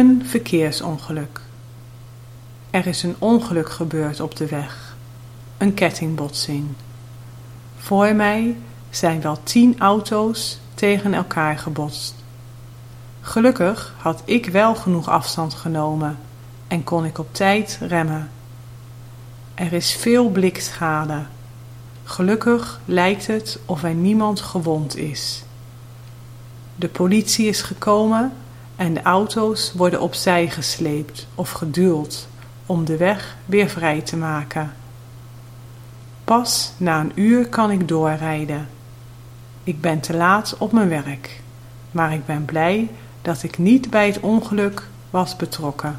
Een verkeersongeluk. Er is een ongeluk gebeurd op de weg. Een kettingbotsing. Voor mij zijn wel tien auto's tegen elkaar gebotst. Gelukkig had ik wel genoeg afstand genomen en kon ik op tijd remmen. Er is veel blikschade. Gelukkig lijkt het of er niemand gewond is. De politie is gekomen en de auto's worden opzij gesleept of geduwd om de weg weer vrij te maken. Pas na een uur kan ik doorrijden. Ik ben te laat op mijn werk, maar ik ben blij dat ik niet bij het ongeluk was betrokken.